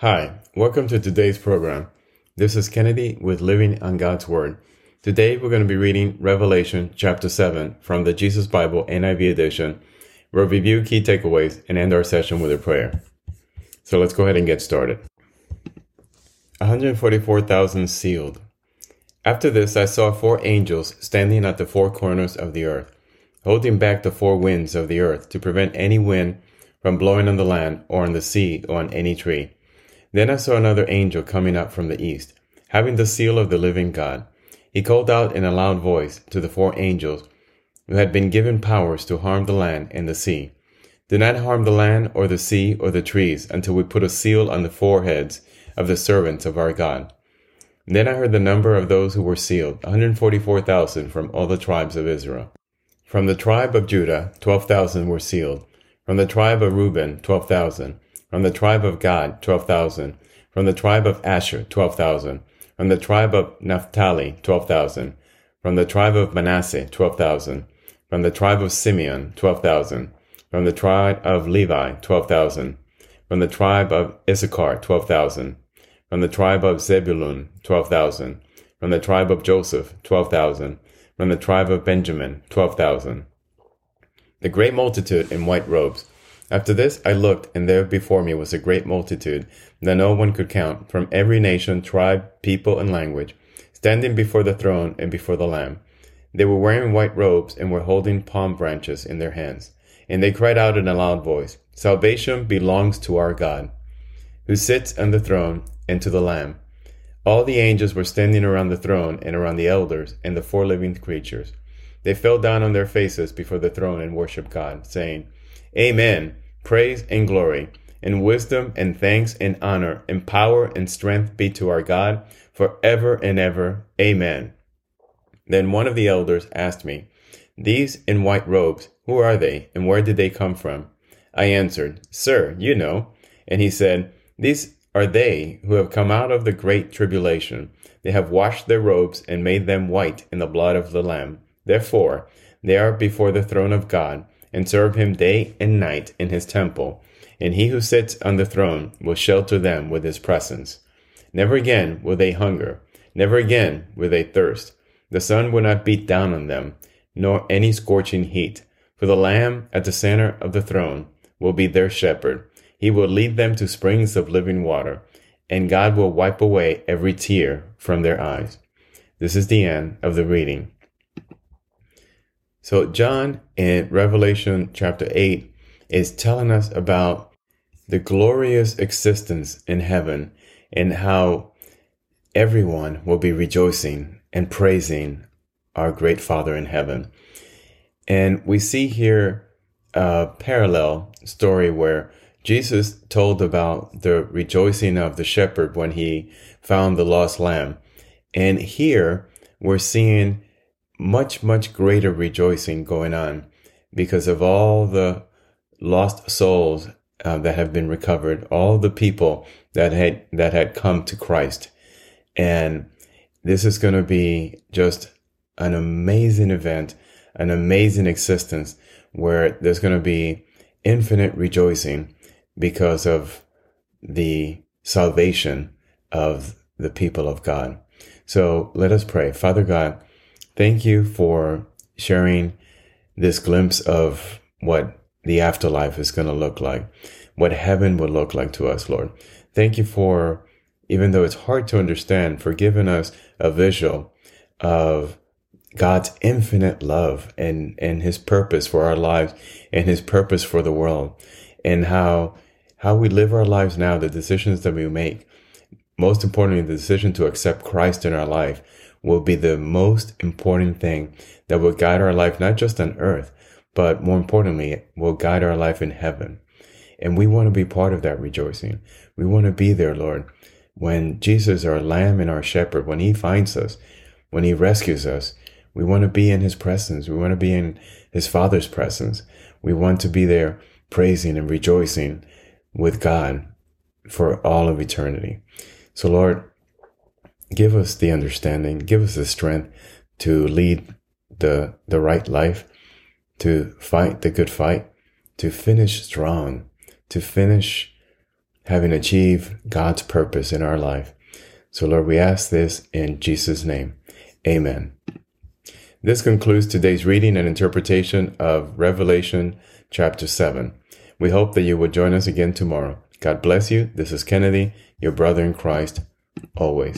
Hi, welcome to today's program. This is Kennedy with Living on God's Word. Today we're going to be reading Revelation chapter 7 from the Jesus Bible NIV edition. We'll review key takeaways and end our session with a prayer. So let's go ahead and get started. 144,000 sealed. After this, I saw four angels standing at the four corners of the earth, holding back the four winds of the earth to prevent any wind from blowing on the land or on the sea or on any tree. Then I saw another angel coming up from the east, having the seal of the living God. He called out in a loud voice to the four angels who had been given powers to harm the land and the sea. Do not harm the land or the sea or the trees until we put a seal on the foreheads of the servants of our God. Then I heard the number of those who were sealed, 144,000 from all the tribes of Israel. From the tribe of Judah, 12,000 were sealed. From the tribe of Reuben, 12,000. From the tribe of Gad, 12,000. From the tribe of Asher, 12,000. From the tribe of Naphtali, 12,000. From the tribe of Manasseh, 12,000. From the tribe of Simeon, 12,000. From the tribe of Levi, 12,000. From the tribe of Issachar, 12,000. From the tribe of Zebulun, 12,000. From the tribe of Joseph, 12,000. From the tribe of Benjamin, 12,000. The great multitude in white robes after this I looked, and there before me was a great multitude that no one could count, from every nation, tribe, people, and language, standing before the throne and before the Lamb. They were wearing white robes and were holding palm branches in their hands. And they cried out in a loud voice, Salvation belongs to our God, who sits on the throne, and to the Lamb. All the angels were standing around the throne and around the elders and the four living creatures. They fell down on their faces before the throne and worshiped God, saying, Amen. Praise and glory, and wisdom and thanks and honor, and power and strength be to our God forever and ever. Amen. Then one of the elders asked me, These in white robes, who are they, and where did they come from? I answered, Sir, you know. And he said, These are they who have come out of the great tribulation. They have washed their robes and made them white in the blood of the Lamb. Therefore, they are before the throne of God and serve him day and night in his temple, and he who sits on the throne will shelter them with his presence. Never again will they hunger, never again will they thirst. The sun will not beat down on them, nor any scorching heat. For the Lamb at the center of the throne will be their shepherd. He will lead them to springs of living water, and God will wipe away every tear from their eyes. This is the end of the reading. So, John in Revelation chapter 8 is telling us about the glorious existence in heaven and how everyone will be rejoicing and praising our great Father in heaven. And we see here a parallel story where Jesus told about the rejoicing of the shepherd when he found the lost lamb. And here we're seeing much, much greater rejoicing going on because of all the lost souls uh, that have been recovered, all the people that had that had come to Christ, and this is going to be just an amazing event, an amazing existence where there's going to be infinite rejoicing because of the salvation of the people of God. So let us pray. Father God, Thank you for sharing this glimpse of what the afterlife is going to look like, what heaven will look like to us, Lord. Thank you for, even though it's hard to understand, for giving us a visual of God's infinite love and, and his purpose for our lives and his purpose for the world and how, how we live our lives now, the decisions that we make. Most importantly, the decision to accept Christ in our life will be the most important thing that will guide our life, not just on earth, but more importantly, will guide our life in heaven. And we want to be part of that rejoicing. We want to be there, Lord. When Jesus, our lamb and our shepherd, when he finds us, when he rescues us, we want to be in his presence. We want to be in his father's presence. We want to be there praising and rejoicing with God for all of eternity. So Lord, give us the understanding, give us the strength to lead the, the right life, to fight the good fight, to finish strong, to finish having achieved God's purpose in our life. So, Lord, we ask this in Jesus' name. Amen. This concludes today's reading and interpretation of Revelation chapter 7. We hope that you will join us again tomorrow. God bless you. This is Kennedy, your brother in Christ, always.